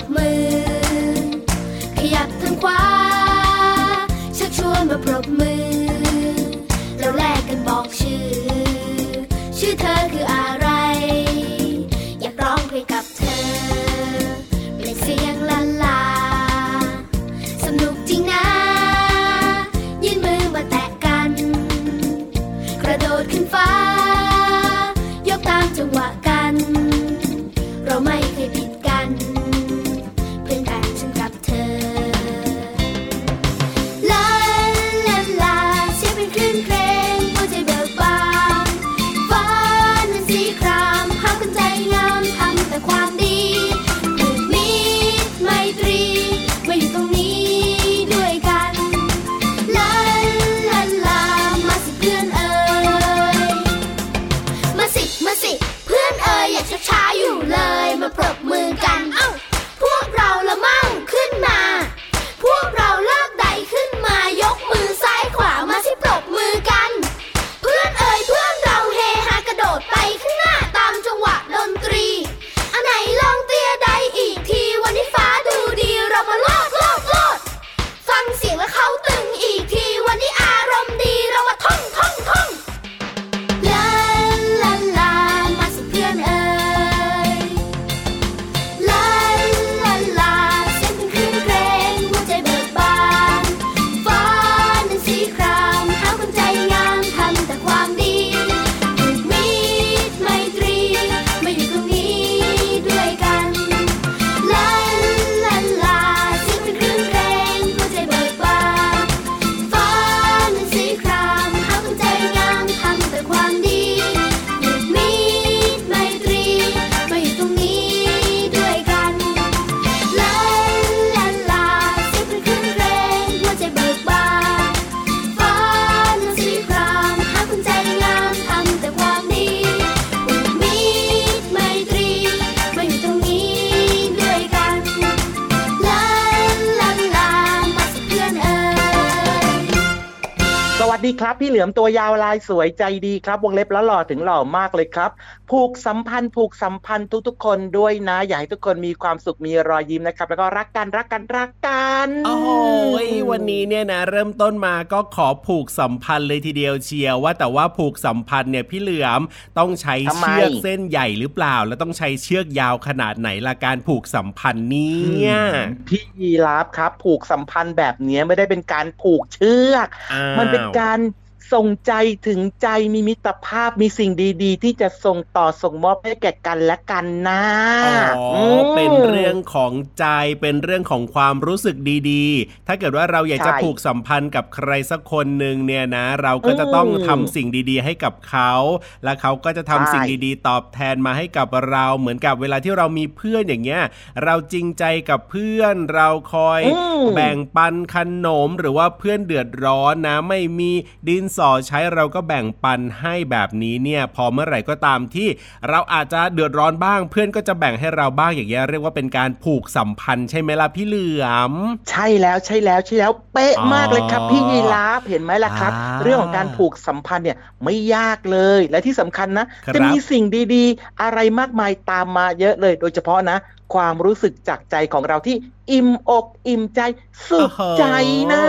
บมือ ขยับทั้งขวาชักชวนมาปรบมือ พี่เหลือมตัวยาวลายสวยใจดีครับ วงเล็บแล้วหล่อถึงหล่อมากเลยครับ ผูกสัมพันธ์ผูกสัมพันธ์ทุกๆคนด้วยนะ อยากให้ทุกคนมีความสุขมีรอยยิ้มนะครับ แล้วก็รักกันรักกันรักกันโอ้ยวันนี้เนี่ยนะ เริ่มต้นมาก็ขอผูกสัมพันธ์เลยทีเดียวเชียวว่าแต่ว่าผูกสัมพันธ์เนี่ยพี่เหลือมต้องใช้เชือกเส้นใหญ่หรือเปล่า แล้วต้องใช้เชือกยาวขนาดไหนละการผูกสัมพันธ์นี้พี่ยีราฟครับ ผูกสัมพันธ์แบบนี้ไม่ได้เป็นการผูกเชือก มันเป็นการ ส่งใจถึงใจมีมิตรภาพมีสิ่งดีๆ ที่จะส่งต่อส่งมอบให้แก่กันและกันนะอ๋อเป็นเรื่องของใจเป็นเรื่องของความรู้สึกดีๆ ถ้าเกิดว่าเราอยากจะผูกสัมพันธ์กับใครสักคนหนึ่งเนี่ยนะ เราก็จะต้องทำสิ่งดีๆ ให้กับเขา และเขาก็จะทำสิ่งดีๆ ตอบแทนมาให้กับเราเหมือนกับเวลาที่เรามีเพื่อนอย่างเงี้ย เราจริงใจกับเพื่อนเราคอย แบ่งปันขนมหรือว่าเพื่อนเดือดร้อนนะ ไม่มีดินสอใช้เราก็แบ่งปันให้แบบนี้เนี่ยพอเมื่อไหร่ก็ตามที่เราอาจจะเดือดร้อนบ้าง เพื่อนก็จะแบ่งให้เราบ้างอย่างเงี้ยเรียกว่าเป็นการผูกสัมพันธ์ใช่ไหมล่ะพี่เหลือม ใช่แล้วใช่แล้วใช่แล้วเป๊ะมากเลยครับพี่ยีราฟเห็นไหมล่ะครับ เรื่องของการผูกสัมพันธ์เนี่ยไม่ยากเลยและที่สำคัญนะ จะมีสิ่งดีๆ อะไรมากมายตามมาเยอะเลย โดยเฉพาะนะ ความรู้สึกจากใจของเราที่อิ่มอกอิ่มใจสุดใจนะ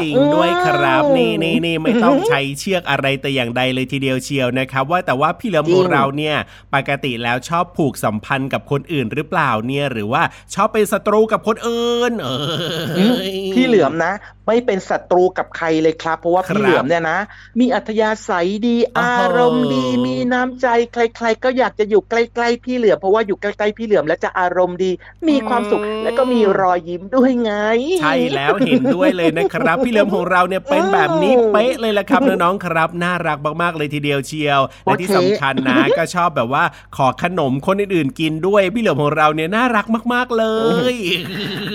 จริงด้วยครับนี่นี่นี่ไม่ต้องใช้เชือกอะไรแต่อย่างใดเลยทีเดียวเชียวนะครับ ว่าแต่ว่าพี่เหลือมของเราเนี่ยปกติแล้วชอบผูกสัมพันธ์กับคนอื่นหรือเปล่าเนี่ย หรือว่าชอบเป็นศัตรูกับคนอื่น เออพี่เหลือมนะ ไม่เป็นศัตรูกับใครเลยครับ เพราะว่าพี่เหลือมเนี่ยนะ มีอัธยาศัยดีอารมณ์ดีมีน้ำใจใคร ๆ ก็อยากจะอยู่ใกล้ๆพี่เหลือมเพราะว่าอยู่ใกล้ๆพี่เหลือมแล้วจะอารมณ์ดี มีความสุขแล้วก็มีรอยยิ้มด้วยไง ใช่แล้วเห็นด้วยเลยนะครับ พี่เหลิมของเราเนี่ยเป็นแบบนี้เป๊ะเลยละครับน้องๆครับ น่ารักมากๆเลยทีเดียวเชียว และที่สำคัญนะ ก็ชอบแบบว่าขอขนมคนอื่นๆกินด้วย พี่เหลิมของเราเนี่ยน่ารักมากๆเลย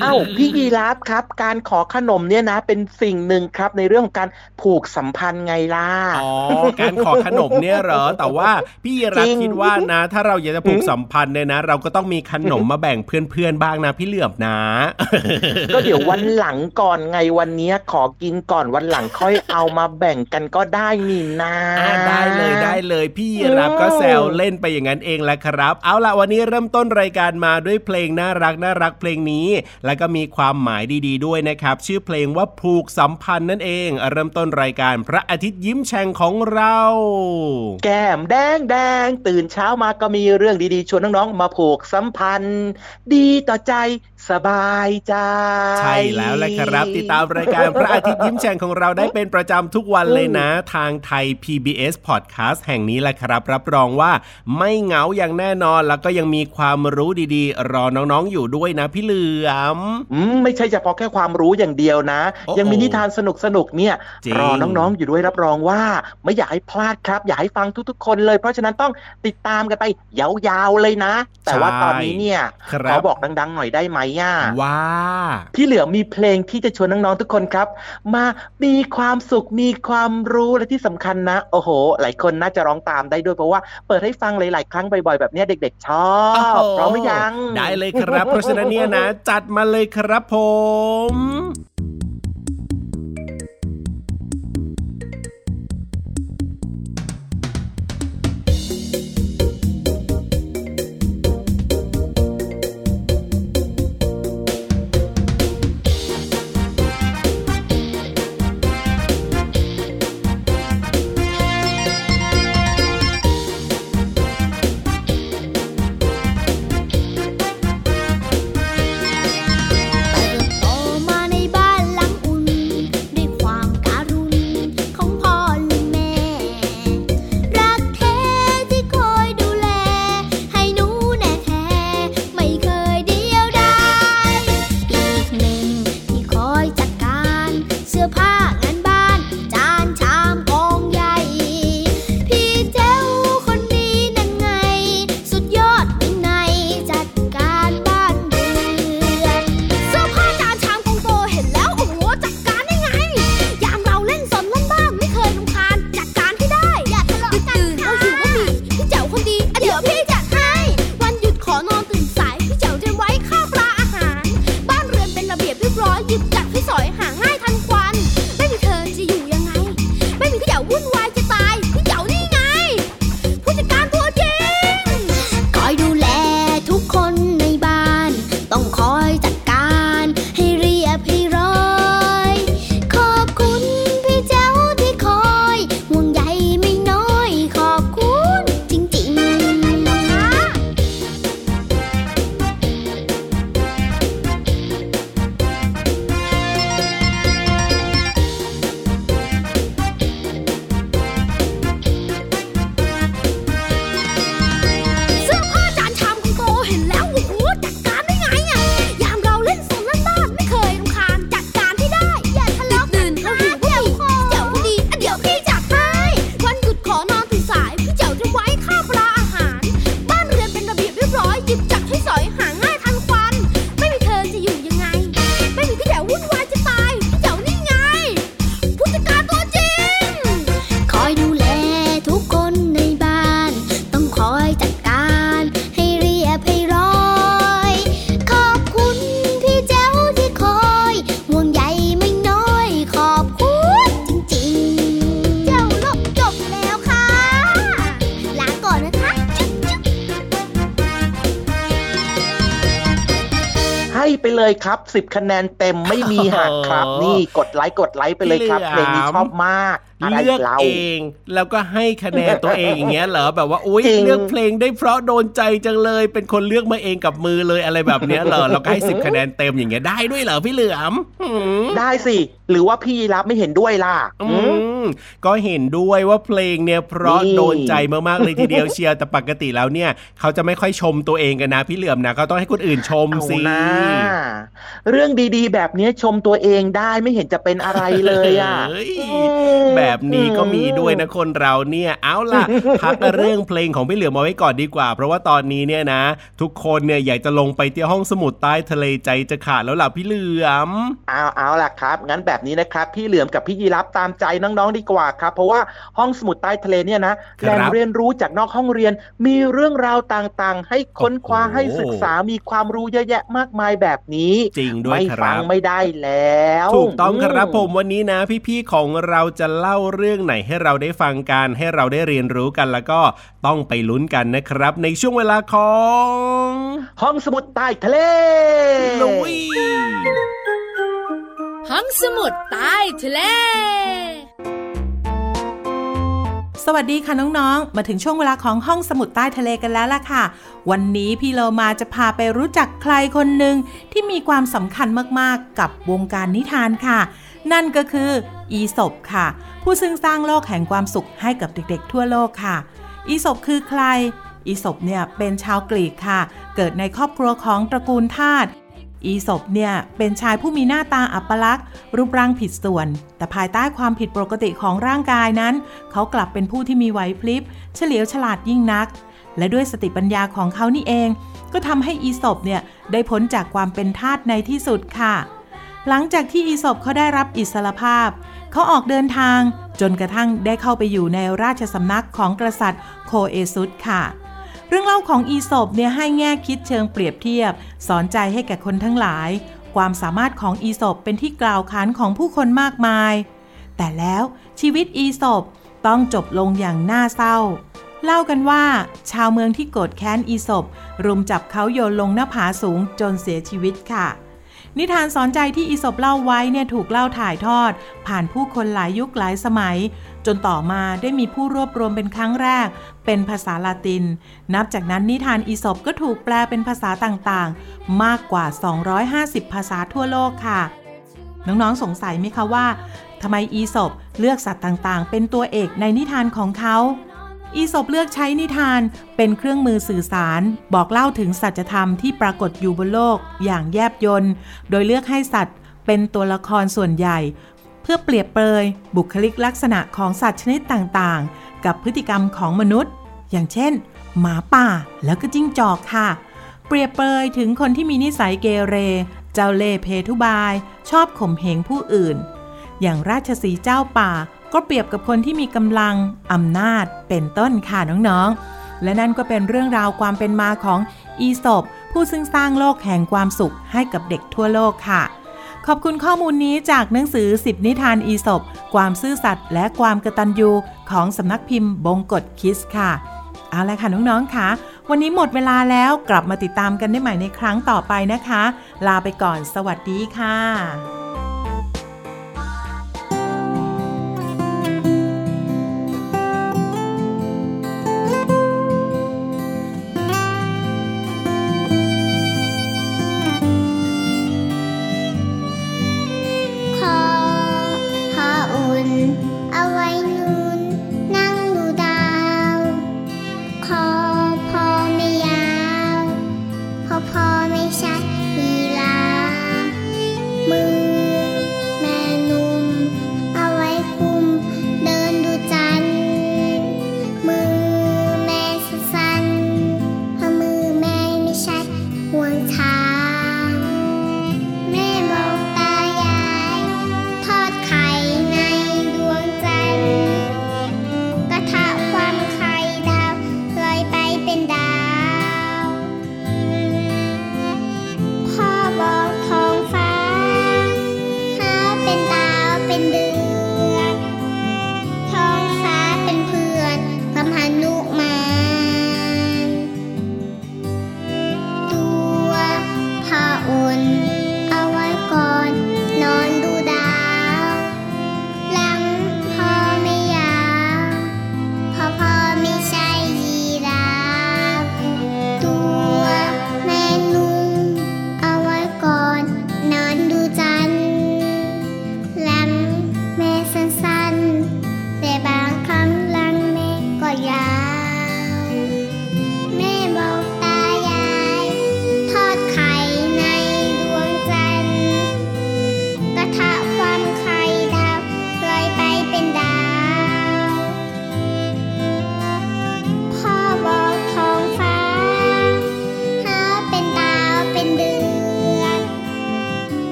เอ้าพี่ยีราฟครับ การขอขนมเนี่ยนะ เป็นสิ่งหนึ่งครับในเรื่องของการผูกสัมพันธ์ไงล่ะอ๋อการขอขนมเนี่ยเหรอแต่ว่าพี่ยีรับจริงคิดว่านะ ถ้าเราอยากจะผูกสัมพันธ์เนี่ยนะ เราก็ต้องมีขนมมาแบ่งเพื่อนๆบ้างนะพี่เหลือบนะ ก็เดี๋ยววันหลังก่อนไงวันเนี้ยขอกินก่อนวันหลังค่อยเอามาแบ่งกันก็ได้นี่นาอ่าได้เลยได้เลยพี่ยีรับก็แซวเล่นไปอย่างนั้นเองแหละครับ เอาล่ะวันนี้เริ่มต้นรายการมาด้วยเพลงน่ารักน่ารักเพลงนี้ แล้วก็มีความหมายดีๆด้วยนะครับ ชื่อเพลงว่าผูกสัมพันธ์นั่นเอง เริ่มต้นรายการพระอาทิตย์ยิ้มแฉ่งของเรา แก้มแดงแดงตื่นเช้ามาก็มีเรื่องดีๆชวนน้องๆมาผูกสัมพันธ์ดีต่อใจสบายใจ ใช่แล้วแหละครับ ติดตามรายการพระอาทิตย์ยิ้มแฉ่งของเราได้เป็นประจำทุกวันเลยนะ ทางไทย PBS Podcast แห่งนี้แหละครับ รับรองว่าไม่เหงาอย่างแน่นอนแล้วก็ยังมีความรู้ดีๆ รอน้องๆอยู่ด้วยนะพี่เหลือมอืมไม่ใช่เฉพาะแค่ความรู้อย่างเดียวนะโอ้โหยังมีนิทานสนุกๆเนี่ยจริงรอน้องๆอยู่ด้วยรับรองว่า ไม่อยากให้พลาดครับ อยากให้ฟังทุกๆ คนเลย เพราะฉะนั้นต้องติดตามกันไปยาวๆเลยนะ แต่ว่าตอนนี้เนี่ยครัขอบบอกดังๆหน่อยได้ไหมย่าว่า พี่เหลือมีเพลงที่จะชวนน้องๆทุกคนครับ มามีความสุขมีความรู้และที่สำคัญนะ โอ้โห หลายคนน่าจะร้องตามได้ด้วยเพราะว่าเปิดให้ฟังหลายๆ ครั้งบ่อยๆแบบเนี้ยเด็ก ๆ ชอบโอ้โหพร้อมหรือยัง ได้เลยครับ เพราะฉะนั้นเนี่ยนะ จัดมาเลยครับผมาง เลยครับ10คะแนนเต็มไม่มีหักครับโอ้โหนี่กดไลค์กดไลค์ไปเลยครับพี่เพเหลืลอมงนี้ชอบมากอะไร เลือกเราเองแล้วก็ให้คะแนนตัวเองอย่างเงี้ยเหรอแบบว่าอุ้ยจริงเลือกเพลงได้เพราะโดนใจจังเลย เป็นคนเลือกมาเองกับมือเลยอะไรแบบเนี้ยเหรอเราก็ให้สิบคะแนนเต็มอย่างเงี้ยได้ด้วยเหรอพี่เหลือมหืมได้สิ หรือว่าพี่ยีรับไม่เห็นด้วยล่ะอือืมมก็เห็นด้วยว่าเพลงเนี่ยเพราะนี่โดนใจมากๆเลยทีเดียวเชียวแต่ปกติแล้วเนี่ย เขาจะไม่ค่อยชมตัวเองกันนะ พี่เหลือมนะเขาต้องให้คนอื่นชมเอาสินะเรื่องดีๆ แบบนี้ชมตัวเองได้ไม่เห็นจะเป็นอะไรเลยอะเฮ้ยอืมแบบนี้ก็มีด้วยนะคนเราเนี่ยเอาล่ะพักเรื่องเพลงของพี่เหลือมเอาไว้ก่อนดีกว่า เพราะว่าตอนนี้เนี่ยนะ ทุกคนเนี่ยอยากจะลงไปเที่ยวห้องสมุดใต้ทะเลใจจะขาดแล้วล่ะพี่เหลือมเอาเอาล่ะครับ งั้นแบบนี้นะครับพี่เหลือมกับพี่ยีรับตามใจน้องๆดีกว่าครับ เพราะว่าห้องสมุดใต้ทะเลเนี่ยนะแหล่งเรียนรู้จากนอกห้องเรียนมีเรื่องราวต่างๆ ให้ค้นคว้าโอ้โหให้ศึกษามีความรู้เยอะแยะมากมายแบบนี้จริงด้วยไม่คฟัรังบไม่ได้แล้ว ถูกต้องครับผมวันนี้นะ พี่ๆของเราจะเล่าเรื่องไหนให้เราได้ฟังกัน ให้เราได้เรียนรู้กันแล้วก็ต้องไปลุ้นกันนะครับ ในช่วงเวลาของ ห้องสมุดใต้ทะเลลุยห้องสมุดใต้ทะเลสวัสดีค่ะน้องๆ มาถึงช่วงเวลาของห้องสมุดใต้ทะเลกันแล้วล่ะค่ะ วันนี้พี่โลมาจะพาไปรู้จักใครคนหนึ่งที่มีความสำคัญมากๆกับวงการนิทานค่ะ นั่นก็คืออีศบค่ะ ผู้ซึ่งสร้างโลกแห่งความสุขให้กับเด็กๆ ทั่วโลกค่ะ อีศบคือใคร อีศบเนี่ยเป็นชาวกรีกค่ะ เกิดในครอบครัวของตระกูลทาสอีศบเนี่ยเป็นชายผู้มีหน้าตาอัปลักษณ์ รูปร่างผิดส่วน แต่ภายใต้ความผิดปกติของร่างกายนั้น เขากลับเป็นผู้ที่มีไหวพลิบ เฉลียวฉลาดยิ่งนัก และด้วยสติปัญญาของเขานี่เอง ก็ทำให้อีศบเนี่ยได้พ้นจากความเป็นทาสในที่สุดค่ะ หลังจากที่อีศบเขาได้รับอิสรภาพ เขาออกเดินทางจนกระทั่งได้เข้าไปอยู่ในราชสำนักของกษัตริย์โคเอซุสค่ะ เรื่องเล่าของอีสบเนี่ยให้แง่คิดเชิงเปรียบเทียบ สอนใจให้แก่คนทั้งหลาย ความสามารถของอีสบเป็นที่กล่าวขานของผู้คนมากมาย แต่แล้วชีวิตอีสบต้องจบลงอย่างน่าเศร้า เล่ากันว่า ชาวเมืองที่โกรธแค้นอีสบรุมจับเขาโยนลงหน้าผาสูงจนเสียชีวิตค่ะ นิทานสอนใจที่อีสบเล่าไว้เนี่ยถูกเล่าถ่ายทอด ผ่านผู้คนหลายยุคหลายสมัย จนต่อมาได้มีผู้รวบรวมเป็นครั้งแรก เป็นภาษาลาติน นับจากนั้นนิทานอีสบก็ถูกแปลเป็นภาษาต่างๆ มากกว่า 250 ภาษาทั่วโลกค่ะ น้องๆสงสัยไหมคะว่าทำไมอีสบเลือกสัตว์ต่างๆ เป็นตัวเอกในนิทานของเขา อีสบเลือกใช้นิทานเป็นเครื่องมือสื่อสาร บอกเล่าถึงสัจธรรมที่ปรากฏอยู่บนโลก อย่างแยบยนต์โดยเลือกให้สัตว์ เป็นตัวละครส่วนใหญ่ เพื่อเปรียบเปรย บุคลิกลักษณะของสัตว์ชนิดต่างๆ กับพฤติกรรมของมนุษย์ อย่างเช่น หมาป่าแล้วก็จิ้งจอกค่ะ เปรียบเปรยถึงคนที่มีนิสัยเกเร เจ้าเล่ห์เพทุบาย ชอบข่มเหงผู้อื่น อย่างราชสีเจ้าป่า ก็เปรียบกับคนที่มีกำลังอำนาจเป็นต้นค่ะน้องๆ และนั่นก็เป็นเรื่องราวความเป็นมาของอีสบผู้ซึ่งสร้างโลกแห่งความสุขให้กับเด็กทั่วโลกค่ะ ขอบคุณข้อมูลนี้จากหนังสือ10นิทานอีสบความซื่อสัตย์และความกระตัญญูของสำนักพิมพ์บงกฎคิสค่ะเอาละค่ะน้องๆค่ะ วันนี้หมดเวลาแล้วกลับมาติดตามกันได้ใหม่ในครั้งต่อไปนะคะ ลาไปก่อนสวัสดีค่ะ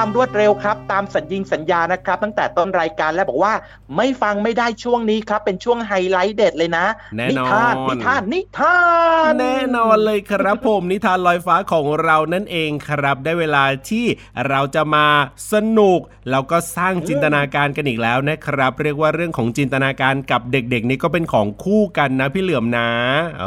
ความรวดเร็วครับ ตามสัญญิงสัญญานะครับ ตั้งแต่ต้นรายการแล้วบอกว่า ไม่ฟังไม่ได้ช่วงนี้ครับ เป็นช่วงไฮไลท์เด็ดเลยนะแน่นอนทานนิทานนิทานแน่นอนเลยครับผมนิทานลอยฟ้าของเรานั่นเองครับ ได้เวลาที่เราจะมาสนุกแล้วก็สร้างจินตนาการกันอีกแล้วนะครับ เรียกว่าเรื่องของจินตนาการกับเด็กๆ นี่ก็เป็นของคู่กันนะพี่เหลือมนะเอ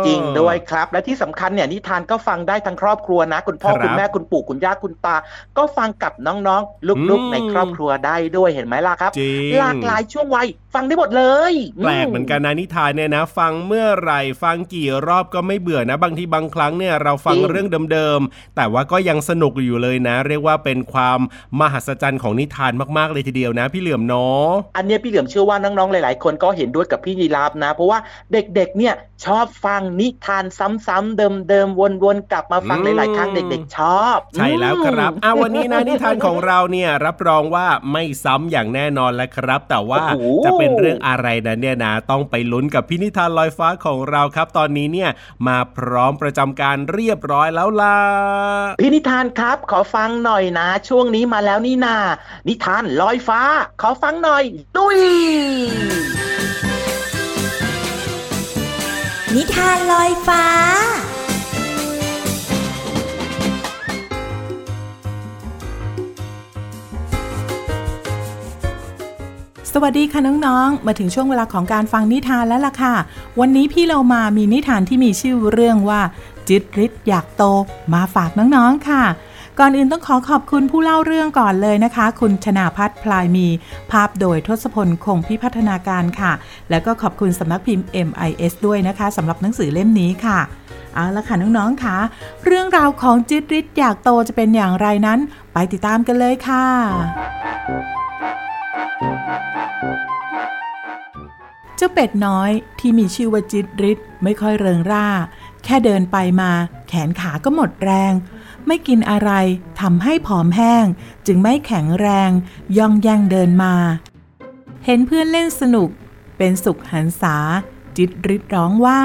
อจริงด้วยครับ และที่สำคัญเนี่ยนิทานก็ฟังได้ทั้งครอบครัวนะ คุณพ่อครับคุณแม่คุณปู่คุณย่าคุณตา ก็ฟังกับน้องๆ ลูกอืมๆในครอบครัวได้ด้วยเห็นไหมล่ะครับจริงหลากหลายช่วงวัยฟังได้หมดเลย แปลกเหมือนกันนะนิทานเนี่ยนะ ฟังเมื่อไหร่ฟังกี่รอบก็ไม่เบื่อนะ บางทีบางครั้งเนี่ยเราฟังเรื่องเดิมๆ แต่ว่าก็ยังสนุกอยู่เลยนะ เรียกว่าเป็นความมหัศจรรย์ของนิทานมากๆเลยทีเดียวนะ พี่เหลือมเนาะอันเนี้ยพี่เหลือมเชื่อว่าน้องๆหลายๆ คนก็เห็นด้วยกับพี่ยีราฟนะ เพราะว่าเด็กๆเนี่ยชอบฟังนิทานซ้ำๆเดิมๆวนๆกลับมาฟังอืมหลายๆครั้งเด็ก ๆ ชอบ ใช่แล้วครับอืมอะวันนี้นะนิทานของเราเนี่ยรับรองว่าไม่ซ้ำอย่างแน่นอนแล้วครับ แต่ว่าโอ้โหจะเป็นเรื่องอะไรนั้นเนี่ยนะต้องไปลุ้นกับพี่นิทานลอยฟ้าของเราครับ ตอนนี้เนี่ยมาพร้อมประจำการเรียบร้อยแล้วล่ะพี่นิทานครับขอฟังหน่อยนะ ช่วงนี้มาแล้วนี่นา นิทานลอยฟ้า ขอฟังหน่อยดุยนิทานลอยฟ้า สวัสดีค่ะน้องๆ มาถึงช่วงเวลาของการฟังนิทานแล้วล่ะค่ะ วันนี้พี่เรามามีนิทานที่มีชื่อเรื่องว่า จิตริศอยากโต มาฝากน้องๆค่ะ ก่อนอื่นต้องขอขอบคุณผู้เล่าเรื่องก่อนเลยนะคะ คุณชนาพัฒน์พลายมี ภาพโดยทศพลคงพิพัฒนาการค่ะ แล้วก็ขอบคุณสำนักพิมพ์ MIS ด้วยนะคะสำหรับหนังสือเล่มนี้ค่ะเอาละค่ะน้องๆค่ะเรื่องราวของจิตริศอยากโตจะเป็นอย่างไรนั้น ไปติดตามกันเลยค่ะ เจ้าเป็ดน้อยที่มีชื่อว่าจิตริศไม่ค่อยเริงร่า แค่เดินไปมา แขนขาก็หมดแรง ไม่กินอะไรทำให้ผอมแห้ง จึงไม่แข็งแรง ย่องแย่งเดินมา เห็นเพื่อนเล่นสนุก เป็นสุขหันษา จิตริศร้องว่า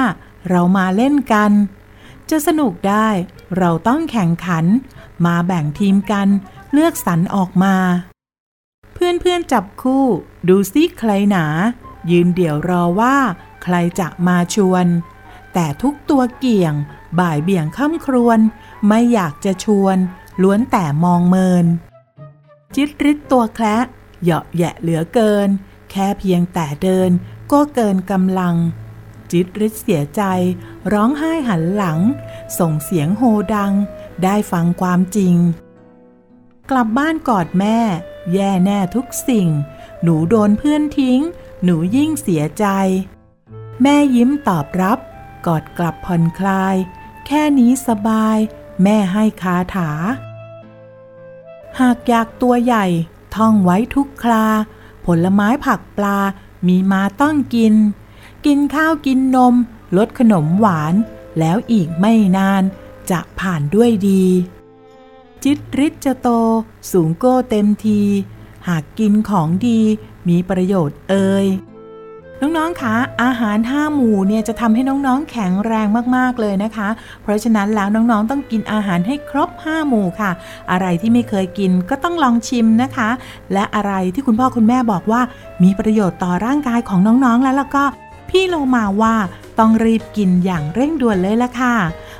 เรามาเล่นกัน จะสนุกได้เราต้องแข่งขัน มาแบ่งทีมกัน เลือกสรรออกมา เพื่อนๆจับคู่ ดูซิใครหนา ยืนเดี่ยวรอว่า ใครจะมาชวน แต่ทุกตัวเกี่ยง บ่ายเบี่ยงค่ำครวน ไม่อยากจะชวน ล้วนแต่มองเมิน จิตริดตัวแคละเหยาะแยะเหลือเกิน แค่เพียงแต่เดิน ก็เกินกำลัง จิตริดเสียใจ ร้องไห้หันหลัง ส่งเสียงโฮดัง ได้ฟังความจริง กลับบ้านกอดแม่ แย่แน่ทุกสิ่ง หนูโดนเพื่อนทิ้ง หนูยิ่งเสียใจ แม่ยิ้มตอบรับ กอดกลับผ่อนคลาย แค่นี้สบาย แม่ให้คาถา หากอยากตัวใหญ่ ท่องไว้ทุกคราผลไม้ผักปลา มีมาต้องกิน กินข้าวกินนม ลดขนมหวาน แล้วอีกไม่นาน จะผ่านด้วยดี จิตริศจะโต สูงโก้เต็มที หากกินของดีมีประโยชน์เอ่ยน้องๆ คะ อาหารห้าหมู่เนี่ยจะทำให้น้องๆ แข็งแรงมากๆ เลยนะคะ เพราะฉะนั้นแล้วน้องๆ ต้องกินอาหารให้ครบห้าหมู่ค่ะ อะไรที่ไม่เคยกินก็ต้องลองชิมนะคะ และอะไรที่คุณพ่อคุณแม่บอกว่า มีประโยชน์ต่อร่างกายของน้องๆ แล้วแล้วก็ พี่โลมาว่าต้องรีบกินอย่างเร่งด่วนเลยละค่ะ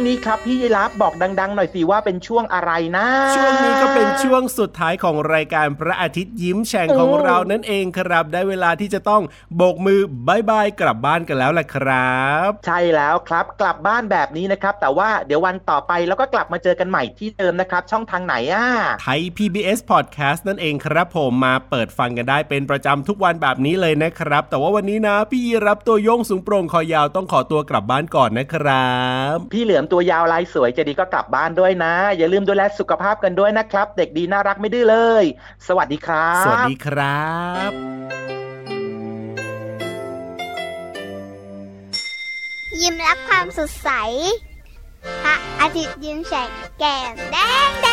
วงนี้ครับพี่ยีรับบอกดัง ๆ หน่อยสิว่าเป็นช่วงอะไรนะ ช่วงนี้ก็เป็นช่วงสุดท้ายของรายการพระอาทิตย์ยิ้มแฉ่งของเรานั่นเองครับ ได้เวลาที่จะต้องโบกมือบายบายกลับบ้านกันแล้วล่ะครับ ใช่แล้วครับกลับบ้านแบบนี้นะครับ แต่ว่าเดี๋ยววันต่อไปแล้วก็กลับมาเจอกันใหม่ที่เดิมนะครับ ช่องทางไหนอะไทย PBS Podcast นั่นเองครับ ผมมาเปิดฟังกันได้เป็นประจำทุกวันแบบนี้เลยนะครับ แต่ว่าวันนี้นะ พี่รับตัวโยงสูงโปร่งคอยาวต้องขอตัวกลับบ้านก่อนนะครับ พี่เหลือมตัวยาวลายสวยใจะดีก็กลับบ้านด้วยนะ อย่าลืมดูแลสุขภาพกันด้วยนะครับ เด็กดีน่ารักไม่ดื้อเลย สวัสดีครับ สวัสดีครับยิ้มรับความสดใสพระอาทิตย์ยิ้มแฉกแก้มแดงแด